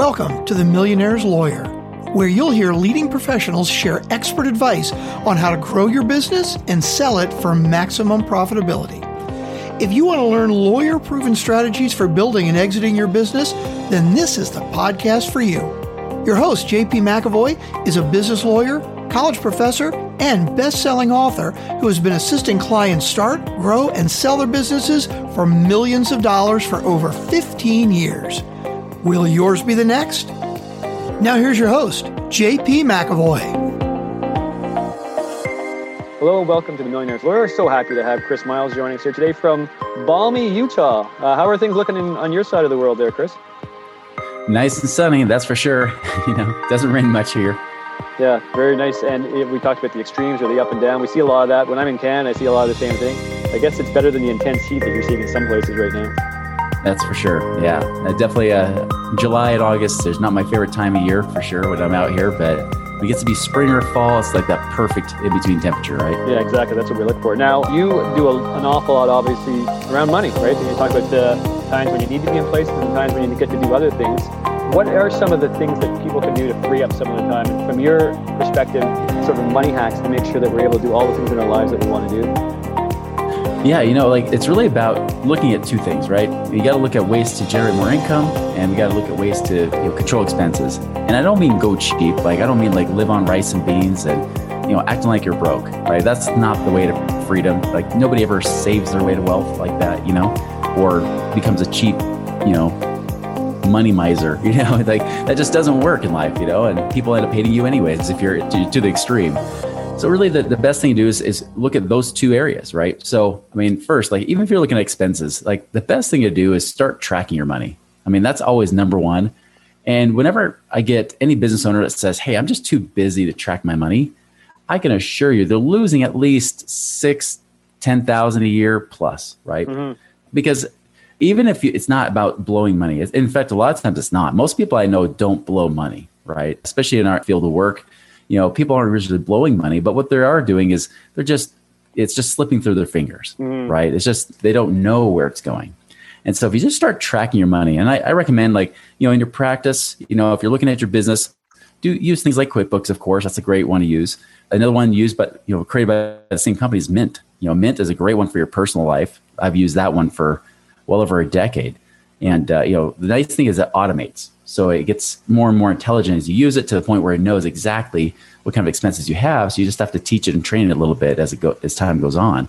Welcome to The Millionaire's Lawyer, where you'll hear leading professionals share expert advice on how to grow your business and sell it for maximum profitability. If you want to learn lawyer proven strategies for building and exiting your business, then this is the podcast for you. Your host, JP McAvoy, is a business lawyer, college professor, and best selling author who has been assisting clients start, grow, and sell their businesses for millions of dollars for over 15 years. Will yours be the next? Now, here's your host, JP McAvoy. Hello and welcome to the Millionaires Lawyer. So happy to have Chris Miles joining us here today from balmy Utah. Uh, how are things looking in, on your side of the world there, Chris? Nice and sunny, that's for sure. you know, doesn't rain much here. Yeah, very nice. And we talked about the extremes or the up and down. We see a lot of that. When I'm in Canada, I see a lot of the same thing. I guess it's better than the intense heat that you're seeing in some places right now. That's for sure. Yeah, uh, definitely. Uh, July and August is not my favorite time of year for sure when I'm out here, but we get to be spring or fall. It's like that perfect in between temperature, right? Yeah, exactly. That's what we look for. Now, you do a, an awful lot, obviously, around money, right? And you talk about the times when you need to be in place and the times when you get to do other things. What are some of the things that people can do to free up some of the time? From your perspective, sort of money hacks to make sure that we're able to do all the things in our lives that we want to do? Yeah, you know, like it's really about looking at two things, right? You got to look at ways to generate more income, and we got to look at ways to you know, control expenses. And I don't mean go cheap, like I don't mean like live on rice and beans and you know acting like you're broke, right? That's not the way to freedom. Like nobody ever saves their way to wealth like that, you know, or becomes a cheap, you know, money miser. You know, like that just doesn't work in life, you know. And people end up hating you anyways if you're to, to the extreme. So really the, the best thing to do is, is look at those two areas, right? So, I mean, first, like even if you're looking at expenses, like the best thing to do is start tracking your money. I mean, that's always number one. And whenever I get any business owner that says, Hey, I'm just too busy to track my money, I can assure you they're losing at least six, 10,000 a year plus, right? Mm-hmm. Because even if you, it's not about blowing money, in fact, a lot of times it's not. Most people I know don't blow money, right? Especially in our field of work you know, people aren't originally blowing money, but what they are doing is they're just it's just slipping through their fingers, mm. right? It's just they don't know where it's going. And so if you just start tracking your money, and I, I, recommend like, you know, in your practice, you know, if you're looking at your business, do use things like QuickBooks, of course. That's a great one to use. Another one used, but you know, created by the same company is Mint. You know, Mint is a great one for your personal life. I've used that one for well over a decade. And uh, you know, the nice thing is it automates. So it gets more and more intelligent as you use it to the point where it knows exactly what kind of expenses you have. So you just have to teach it and train it a little bit as it go as time goes on.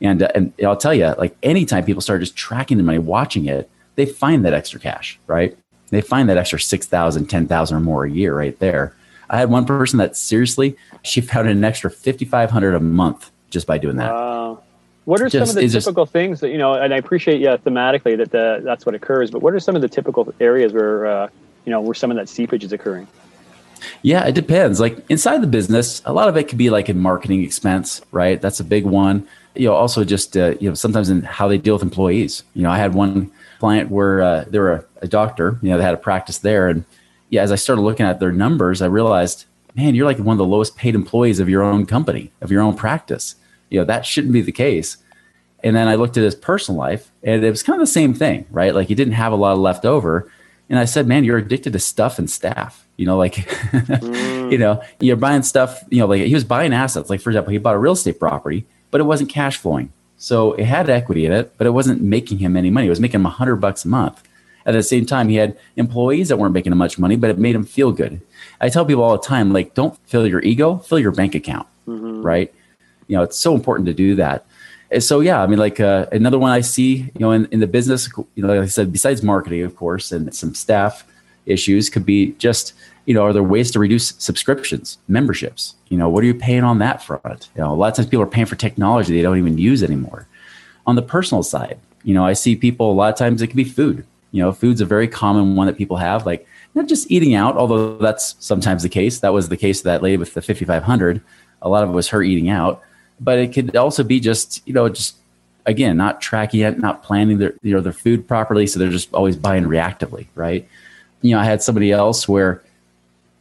And uh, and I'll tell you, like anytime people start just tracking the money, watching it, they find that extra cash, right? They find that extra 6,000, 10,000 or more a year right there. I had one person that seriously, she found an extra 5,500 a month just by doing that. Wow. What are just, some of the typical just, things that you know? And I appreciate, yeah, thematically that the, that's what occurs. But what are some of the typical areas where uh, you know where some of that seepage is occurring? Yeah, it depends. Like inside the business, a lot of it could be like in marketing expense, right? That's a big one. You know, also just uh, you know sometimes in how they deal with employees. You know, I had one client where uh, they were a, a doctor. You know, they had a practice there, and yeah, as I started looking at their numbers, I realized, man, you're like one of the lowest paid employees of your own company, of your own practice you know that shouldn't be the case. And then i looked at his personal life and it was kind of the same thing right? Like he didn't have a lot of left over and i said man you're addicted to stuff and staff. You know like mm. you know you're buying stuff you know like he was buying assets. Like for example he bought a real estate property but it wasn't cash flowing. So it had equity in it but it wasn't making him any money. It was making him 100 bucks a month. At the same time he had employees that weren't making him much money but it made him feel good. I tell people all the time like don't fill your ego fill your bank account mm-hmm. right you know, it's so important to do that. And so, yeah, I mean, like uh, another one I see, you know, in, in the business, you know, like I said, besides marketing, of course, and some staff issues could be just, you know, are there ways to reduce subscriptions, memberships? You know, what are you paying on that front? You know, a lot of times people are paying for technology they don't even use anymore. On the personal side, you know, I see people a lot of times it can be food. You know, food's a very common one that people have, like not just eating out, although that's sometimes the case. That was the case of that lady with the 5500. A lot of it was her eating out but it could also be just you know just again not tracking it not planning their you know their food properly so they're just always buying reactively right you know i had somebody else where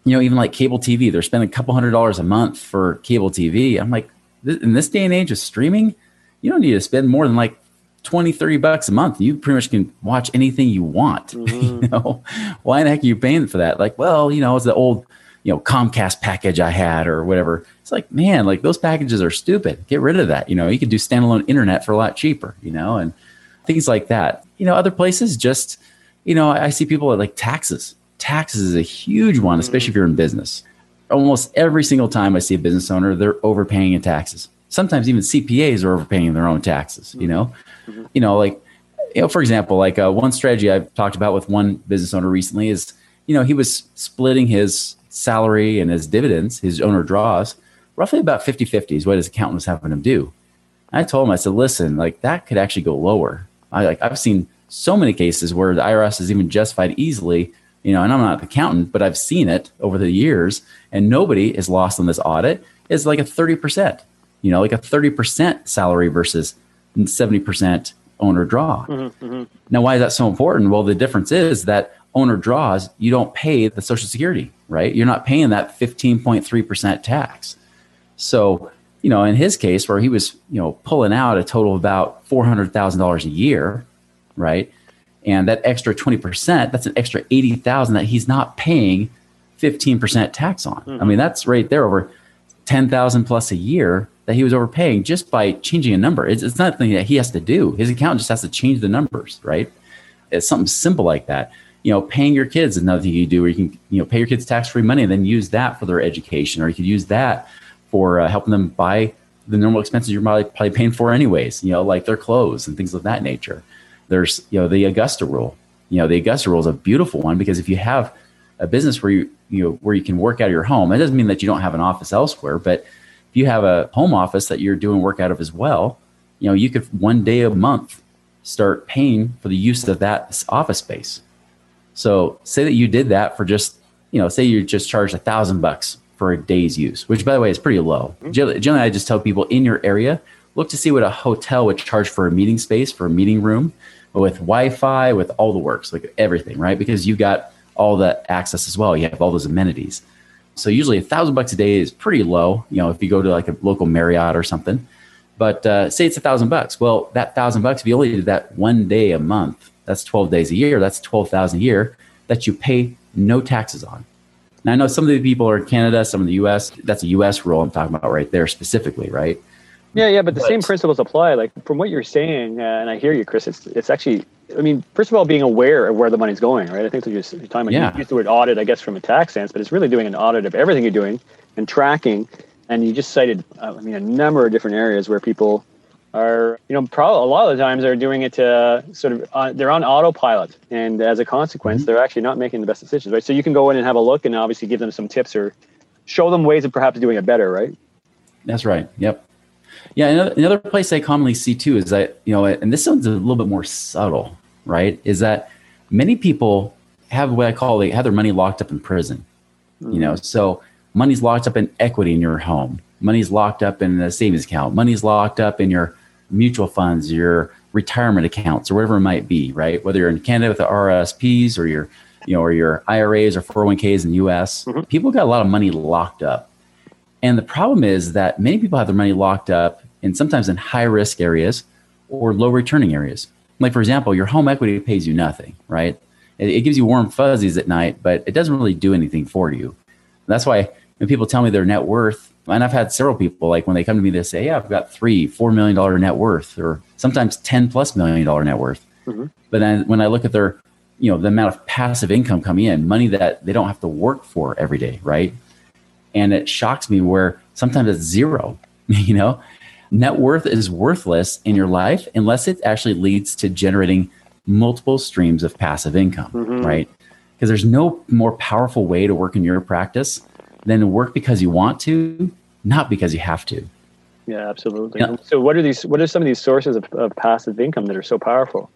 you know even like cable tv they're spending a couple hundred dollars a month for cable tv i'm like in this day and age of streaming you don't need to spend more than like 20, 30 bucks a month. You pretty much can watch anything you want. Mm-hmm. you know, why the heck are you paying for that? Like, well, you know, it's the old, you know, Comcast package I had or whatever. It's like, man, like those packages are stupid. Get rid of that. You know, you could do standalone internet for a lot cheaper, you know, and things like that. You know, other places just, you know, I see people like taxes. Taxes is a huge one, especially if you're in business. Almost every single time I see a business owner, they're overpaying in taxes. Sometimes even CPAs are overpaying their own taxes, you know? Mm-hmm. You know, like, you know, for example, like uh, one strategy I've talked about with one business owner recently is, you know, he was splitting his salary and his dividends, his owner draws, roughly about 50 50 is what his accountant was having him do. I told him, I said, listen, like that could actually go lower. I like I've seen so many cases where the IRS is even justified easily, you know, and I'm not an accountant, but I've seen it over the years, and nobody is lost on this audit. Is like a 30%, you know, like a 30% salary versus 70% owner draw. Mm-hmm, mm-hmm. Now, why is that so important? Well, the difference is that owner draws, you don't pay the Social Security, right? You're not paying that 15.3% tax. So you know, in his case, where he was, you know, pulling out a total of about four hundred thousand dollars a year, right? And that extra twenty percent, that's an extra eighty thousand that he's not paying fifteen percent tax on. Mm-hmm. I mean, that's right there over ten thousand plus a year that he was overpaying just by changing a number. It's, it's nothing that he has to do. His account just has to change the numbers, right? It's something simple like that. You know, paying your kids is another thing you do where you can, you know, pay your kids tax free money and then use that for their education, or you could use that for uh, helping them buy the normal expenses you're probably, probably paying for anyways, you know, like their clothes and things of that nature. There's, you know, the Augusta rule. You know, the Augusta rule is a beautiful one because if you have a business where you, you know, where you can work out of your home, it doesn't mean that you don't have an office elsewhere, but if you have a home office that you're doing work out of as well, you know, you could one day a month start paying for the use of that office space. So say that you did that for just, you know, say you just charged a thousand bucks for a day's use, which by the way is pretty low. Mm-hmm. Generally, I just tell people in your area, look to see what a hotel would charge for a meeting space, for a meeting room, with Wi-Fi, with all the works, like everything, right? Because you got all the access as well. You have all those amenities. So usually a thousand bucks a day is pretty low. You know, if you go to like a local Marriott or something. But uh, say it's a thousand bucks. Well, that thousand bucks, if you only did that one day a month, that's twelve days a year. That's twelve thousand a year that you pay no taxes on. Now I know some of the people are in Canada, some in the U.S. That's a U.S. rule I'm talking about right there specifically, right? Yeah, yeah, but the but, same principles apply. Like from what you're saying, uh, and I hear you, Chris. It's it's actually, I mean, first of all, being aware of where the money's going, right? I think that you're, you're talking about. Yeah. You use the word audit, I guess, from a tax sense, but it's really doing an audit of everything you're doing and tracking. And you just cited, uh, I mean, a number of different areas where people are you know probably a lot of the times they're doing it to sort of uh, they're on autopilot. And as a consequence mm-hmm. they're actually not making the best decisions right? So you can go in and have a look and obviously give them some tips or show them ways of perhaps doing it better right? That's right. Yep. Yeah. Another, another place i commonly see too is that you know and this one's a little bit more subtle right? Is that many people have what i call they have their money locked up in prison mm-hmm. you know? So money's locked up in equity in your home. Money's locked up in a savings account. Money's locked up in your mutual funds, your retirement accounts, or whatever it might be, right? Whether you're in Canada with the RSPs or your, you know, or your IRAs or 401ks in the US, mm-hmm. people got a lot of money locked up. And the problem is that many people have their money locked up and sometimes in high risk areas or low returning areas. Like, for example, your home equity pays you nothing, right? It, it gives you warm fuzzies at night, but it doesn't really do anything for you. That's why when people tell me their net worth and I've had several people like when they come to me, they say, "Yeah, I've got three, four million dollar net worth, or sometimes ten plus million dollar net worth." Mm-hmm. But then when I look at their, you know, the amount of passive income coming in, money that they don't have to work for every day, right? And it shocks me where sometimes it's zero. You know, net worth is worthless in your life unless it actually leads to generating multiple streams of passive income, mm-hmm. right? Because there's no more powerful way to work in your practice than work because you want to, not because you have to. Yeah, absolutely. Yeah. So, what are these? What are some of these sources of, of passive income that are so powerful?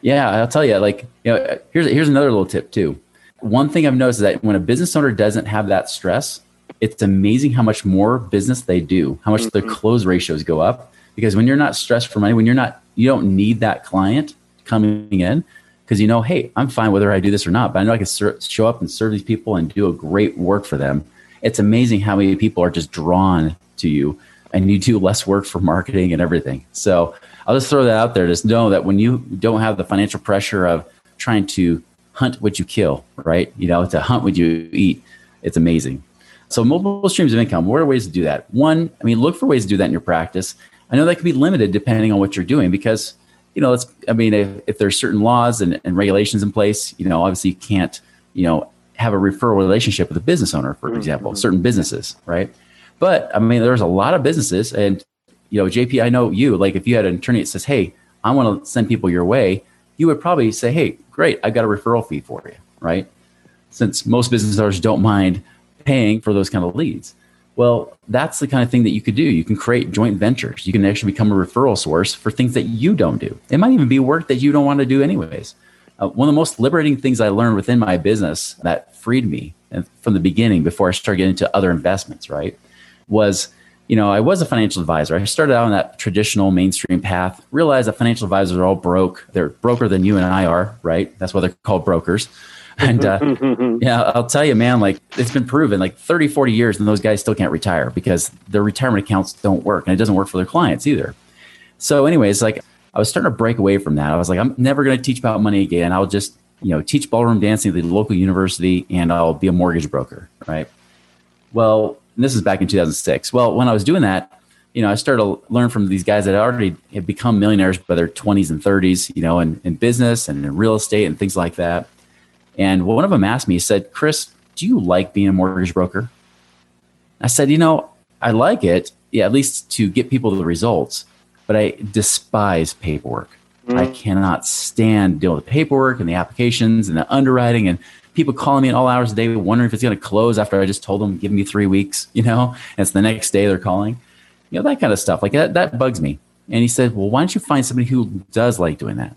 Yeah, I'll tell you. Like, you know, here's here's another little tip too. One thing I've noticed is that when a business owner doesn't have that stress, it's amazing how much more business they do, how much mm-hmm. their close ratios go up. Because when you're not stressed for money, when you're not, you don't need that client coming in because you know, hey, I'm fine whether I do this or not, but I know I can ser- show up and serve these people and do a great work for them. It's amazing how many people are just drawn to you and you do less work for marketing and everything. So I'll just throw that out there. Just know that when you don't have the financial pressure of trying to hunt what you kill, right? You know, to hunt what you eat, it's amazing. So multiple streams of income. What are ways to do that? One, I mean, look for ways to do that in your practice. I know that can be limited depending on what you're doing because, you know, it's, I mean, if, if there's certain laws and, and regulations in place, you know, obviously you can't, you know, have a referral relationship with a business owner, for mm-hmm. example, certain businesses, right? But I mean, there's a lot of businesses, and you know, JP, I know you. Like, if you had an attorney that says, "Hey, I want to send people your way," you would probably say, "Hey, great, I've got a referral fee for you," right? Since most business owners don't mind paying for those kind of leads. Well, that's the kind of thing that you could do. You can create joint ventures. You can actually become a referral source for things that you don't do. It might even be work that you don't want to do, anyways. Uh, one of the most liberating things I learned within my business that freed me from the beginning before I started getting into other investments, right? was, you know, I was a financial advisor. I started out on that traditional mainstream path, realized that financial advisors are all broke. They're broker than you and I are, right? That's why they're called brokers. And uh, yeah, I'll tell you, man, like it's been proven like 30, 40 years, and those guys still can't retire because their retirement accounts don't work and it doesn't work for their clients either. So, anyways, like I was starting to break away from that. I was like, I'm never going to teach about money again. I'll just, you know, teach ballroom dancing at the local university and I'll be a mortgage broker, right? Well, this is back in 2006. Well, when I was doing that, you know, I started to learn from these guys that already had become millionaires by their 20s and 30s, you know, in, in business and in real estate and things like that. And one of them asked me, he said, Chris, do you like being a mortgage broker? I said, you know, I like it, yeah, at least to get people the results, but I despise paperwork. Mm-hmm. I cannot stand dealing with the paperwork and the applications and the underwriting and people calling me at all hours of the day wondering if it's going to close after I just told them, give me three weeks, you know, and it's the next day they're calling, you know, that kind of stuff. Like that, that bugs me. And he said, well, why don't you find somebody who does like doing that?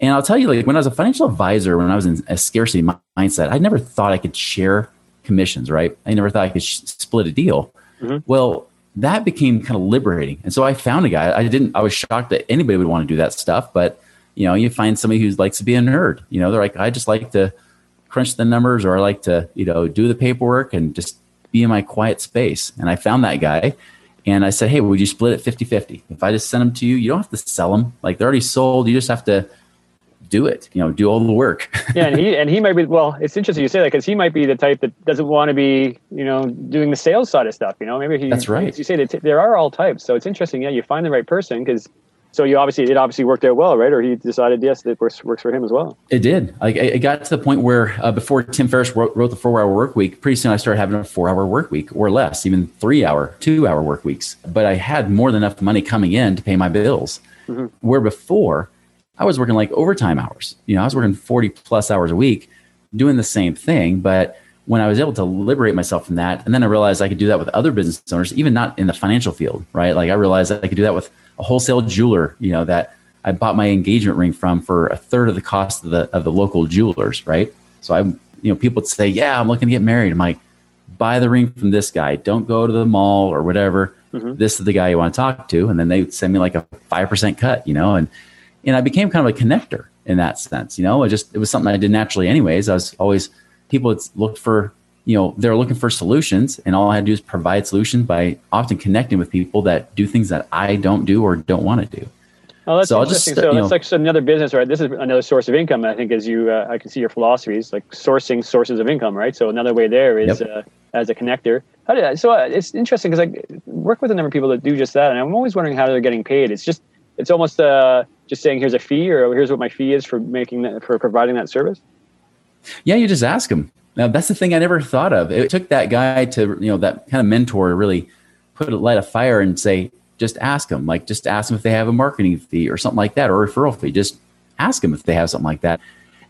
And I'll tell you, like when I was a financial advisor, when I was in a scarcity mindset, I never thought I could share commissions, right? I never thought I could sh- split a deal. Mm-hmm. Well, that became kind of liberating. And so I found a guy. I didn't, I was shocked that anybody would want to do that stuff, but you know, you find somebody who likes to be a nerd, you know, they're like, I just like to crunch the numbers or I like to, you know, do the paperwork and just be in my quiet space. And I found that guy and I said, Hey, would you split it 50 50? If I just send them to you, you don't have to sell them. Like they're already sold. You just have to do it, you know, do all the work. yeah. And he, and he might be, well, it's interesting you say that because he might be the type that doesn't want to be, you know, doing the sales side of stuff, you know, maybe he, that's right. You say that there are all types. So it's interesting. Yeah. You find the right person because so you obviously it obviously worked out well, right? Or he decided yes, it works works for him as well. It did. Like it got to the point where uh, before Tim Ferriss wrote, wrote the four hour work week, pretty soon I started having a four hour work week or less, even three hour, two hour work weeks. But I had more than enough money coming in to pay my bills. Mm-hmm. Where before I was working like overtime hours. You know, I was working forty plus hours a week, doing the same thing, but when I was able to liberate myself from that, and then I realized I could do that with other business owners, even not in the financial field, right? Like I realized I could do that with a wholesale jeweler, you know, that I bought my engagement ring from for a third of the cost of the of the local jewelers, right? So I, you know, people would say, "Yeah, I'm looking to get married." I'm like, "Buy the ring from this guy. Don't go to the mall or whatever. Mm-hmm. This is the guy you want to talk to." And then they would send me like a five percent cut, you know, and and I became kind of a connector in that sense. You know, it just it was something I did naturally, anyways. I was always people would look for you know they're looking for solutions and all i had to do is provide solutions by often connecting with people that do things that i don't do or don't want to do Oh, that's so interesting. Just, so that's know, like another business, right? This is another source of income. I think, as you, uh, I can see your philosophies, like sourcing sources of income, right? So another way there is yep. uh, as a connector. How did, so uh, it's interesting because I work with a number of people that do just that, and I'm always wondering how they're getting paid. It's just, it's almost uh, just saying, here's a fee, or here's what my fee is for making that, for providing that service. Yeah, you just ask them. Now that's the thing I never thought of. It took that guy to you know that kind of mentor to really put a light a fire and say, just ask them, like just ask them if they have a marketing fee or something like that or a referral fee. Just ask them if they have something like that.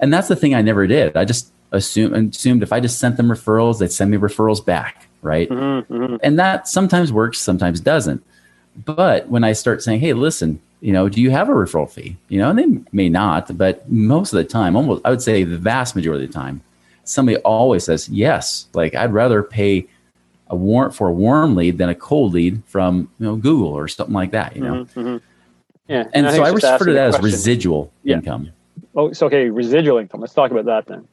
And that's the thing I never did. I just assumed assumed if I just sent them referrals, they'd send me referrals back, right? Mm-hmm, mm-hmm. And that sometimes works, sometimes doesn't. But when I start saying, "Hey, listen, you know, do you have a referral fee?" You know, and they may not, but most of the time, almost I would say the vast majority of the time, somebody always says yes. Like I'd rather pay a warrant for a warm lead than a cold lead from you know Google or something like that. You know. Mm-hmm, mm-hmm. Yeah, and, and so I refer to that as residual yeah. income. Oh, so okay, residual income. Let's talk about that then.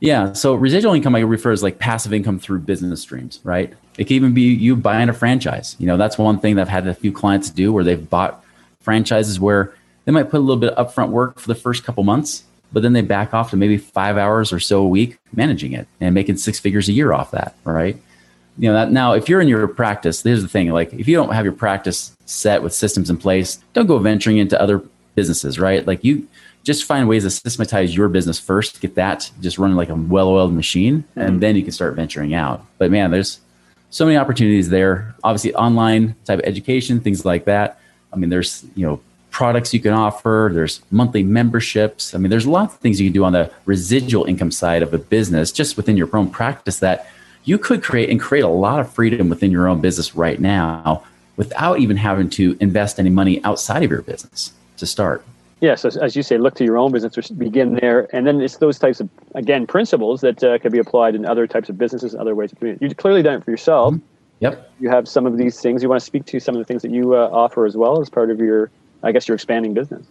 Yeah, so residual income I refer as like passive income through business streams, right? It can even be you buying a franchise. You know, that's one thing that I've had a few clients do where they've bought franchises where they might put a little bit of upfront work for the first couple months, but then they back off to maybe five hours or so a week managing it and making six figures a year off that. Right. You know, that now if you're in your practice, here's the thing like if you don't have your practice set with systems in place, don't go venturing into other businesses, right? Like you just find ways to systematize your business first, get that just running like a well oiled machine, mm-hmm. and then you can start venturing out. But man, there's so many opportunities there. Obviously, online type of education, things like that. I mean, there's, you know, products you can offer, there's monthly memberships. I mean, there's lots of things you can do on the residual income side of a business just within your own practice that you could create and create a lot of freedom within your own business right now without even having to invest any money outside of your business to start. Yes, yeah, so as you say, look to your own business, begin there, and then it's those types of again principles that uh, can be applied in other types of businesses, other ways of doing it. You've clearly done it for yourself. Mm-hmm. Yep. You have some of these things. You want to speak to some of the things that you uh, offer as well as part of your, I guess, your expanding business.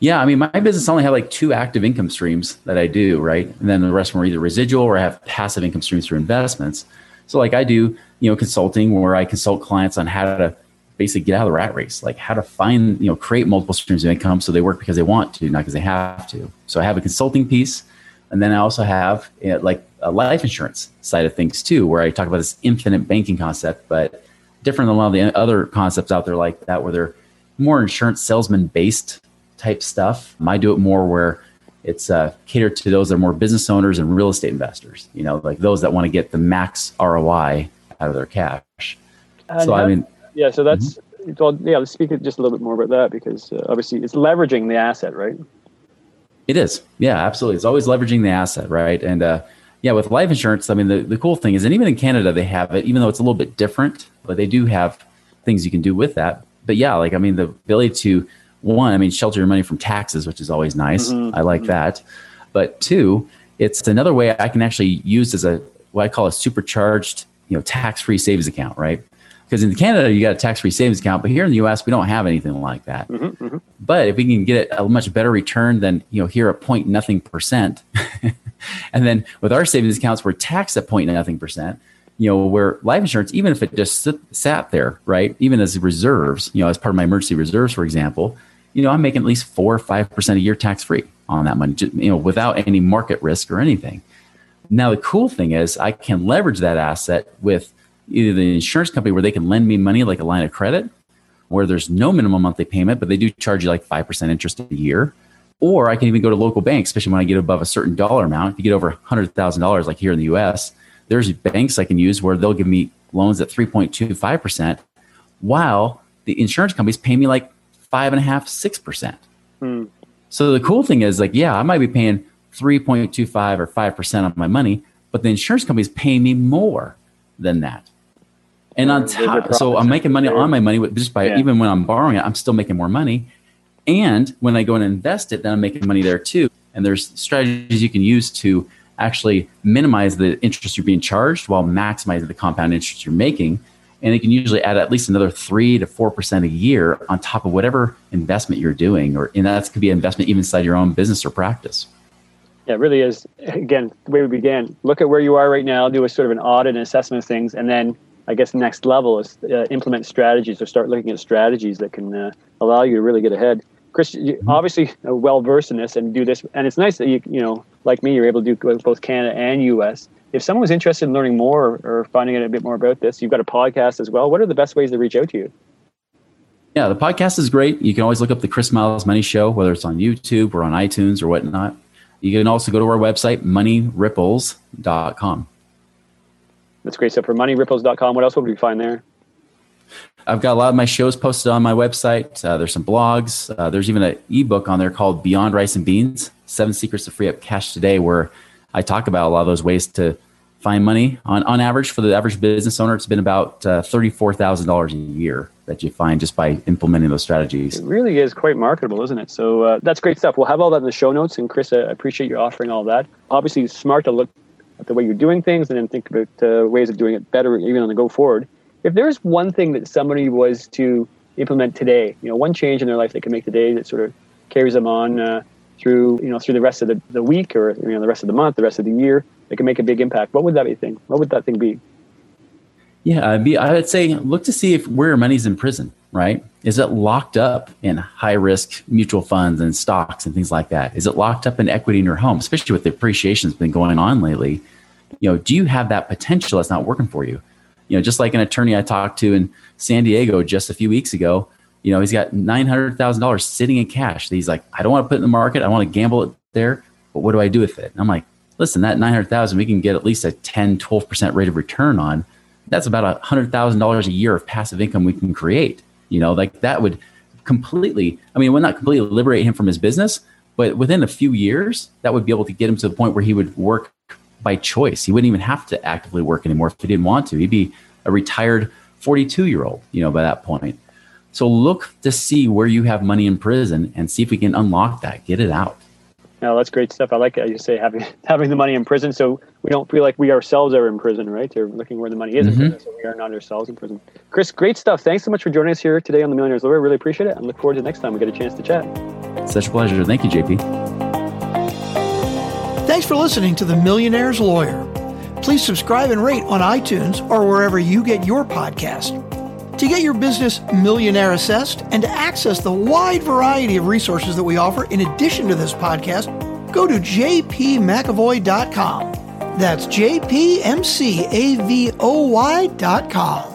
Yeah, I mean, my business only have like two active income streams that I do, right? And then the rest of them are either residual or I have passive income streams through investments. So, like, I do, you know, consulting where I consult clients on how to basically get out of the rat race, like how to find, you know, create multiple streams of income so they work because they want to, not because they have to. So I have a consulting piece, and then I also have you know, like a life insurance side of things too, where I talk about this infinite banking concept, but different than a lot of the other concepts out there like that, where they're more insurance salesman based type stuff. I do it more where it's uh, catered to those that are more business owners and real estate investors. You know, like those that want to get the max ROI out of their cash. And so I mean, yeah, so that's mm-hmm. well, yeah. Let's speak just a little bit more about that because uh, obviously it's leveraging the asset, right? It is, yeah, absolutely. It's always leveraging the asset, right? And uh, yeah, with life insurance, I mean, the, the cool thing is, and even in Canada, they have it, even though it's a little bit different, but they do have things you can do with that. But yeah, like I mean, the ability to one, I mean, shelter your money from taxes, which is always nice. Mm-hmm. I like mm-hmm. that. But two, it's another way I can actually use as a what I call a supercharged, you know, tax-free savings account, right? Because in Canada you got a tax-free savings account, but here in the U.S. we don't have anything like that. Mm-hmm, mm-hmm. But if we can get a much better return than you know here at point nothing percent, and then with our savings accounts we're taxed at point nothing percent. You know, where life insurance, even if it just sit, sat there, right, even as reserves, you know, as part of my emergency reserves, for example, you know, I'm making at least four or five percent a year tax free on that money, you know, without any market risk or anything. Now the cool thing is I can leverage that asset with either the insurance company where they can lend me money like a line of credit, where there's no minimum monthly payment, but they do charge you like 5% interest a year. Or I can even go to local banks, especially when I get above a certain dollar amount. If you get over $100,000, like here in the US, there's banks I can use where they'll give me loans at 3.25%, while the insurance companies pay me like five and a half, six percent. Hmm. So the cool thing is, like, yeah, I might be paying 3.25 or 5% on my money, but the insurance companies pay me more than that. And on top, so I'm making money on my money just by yeah. even when I'm borrowing it, I'm still making more money. And when I go and invest it, then I'm making money there too. And there's strategies you can use to actually minimize the interest you're being charged while maximizing the compound interest you're making. And it can usually add at least another three to four percent a year on top of whatever investment you're doing, or and that could be an investment even inside your own business or practice. Yeah, it really is. Again, the way we began, look at where you are right now, do a sort of an audit and assessment of things, and then I guess next level is uh, implement strategies or start looking at strategies that can uh, allow you to really get ahead. Chris, you mm-hmm. obviously well versed in this and do this, and it's nice that you, you know, like me, you're able to do both Canada and U.S. If someone was interested in learning more or finding out a bit more about this, you've got a podcast as well. What are the best ways to reach out to you? Yeah, the podcast is great. You can always look up the Chris Miles Money Show, whether it's on YouTube or on iTunes or whatnot. You can also go to our website, moneyripples.com. That's great stuff for moneyripples.com. What else would we find there? I've got a lot of my shows posted on my website. Uh, there's some blogs. Uh, there's even an ebook on there called Beyond Rice and Beans Seven Secrets to Free Up Cash Today, where I talk about a lot of those ways to find money. On, on average, for the average business owner, it's been about uh, $34,000 a year that you find just by implementing those strategies. It really is quite marketable, isn't it? So uh, that's great stuff. We'll have all that in the show notes. And Chris, I appreciate you offering all that. Obviously, smart to look at the way you're doing things and then think about uh, ways of doing it better, even on the go forward. If there's one thing that somebody was to implement today, you know, one change in their life they can make today that sort of carries them on uh, through, you know, through the rest of the, the week or you know the rest of the month, the rest of the year, they can make a big impact. What would that be thing? What would that thing be? Yeah, I'd be, I would say look to see if where your money's in prison, right? Is it locked up in high risk mutual funds and stocks and things like that? Is it locked up in equity in your home, especially with the appreciation that's been going on lately? You know, do you have that potential that's not working for you? You know, just like an attorney I talked to in San Diego just a few weeks ago, you know, he's got $900,000 sitting in cash. He's like, I don't want to put it in the market. I want to gamble it there, but what do I do with it? And I'm like, listen, that 900,000 we can get at least a 10, 12% rate of return on. That's about $100,000 a year of passive income we can create. You know, like that would completely, I mean, would not completely liberate him from his business, but within a few years, that would be able to get him to the point where he would work by choice. He wouldn't even have to actively work anymore if he didn't want to. He'd be a retired 42 year old, you know, by that point. So look to see where you have money in prison and see if we can unlock that, get it out. No, that's great stuff. I like it. You say having having the money in prison, so we don't feel like we ourselves are in prison, right? They're looking where the money is mm-hmm. in prison, so we are not ourselves in prison. Chris, great stuff. Thanks so much for joining us here today on the Millionaires Lawyer. Really appreciate it. and look forward to next time we get a chance to chat. Such a pleasure. Thank you, JP. Thanks for listening to the Millionaires Lawyer. Please subscribe and rate on iTunes or wherever you get your podcast. To get your business millionaire assessed and to access the wide variety of resources that we offer in addition to this podcast, go to jpmcavoy.com. That's jpmcavoy.com.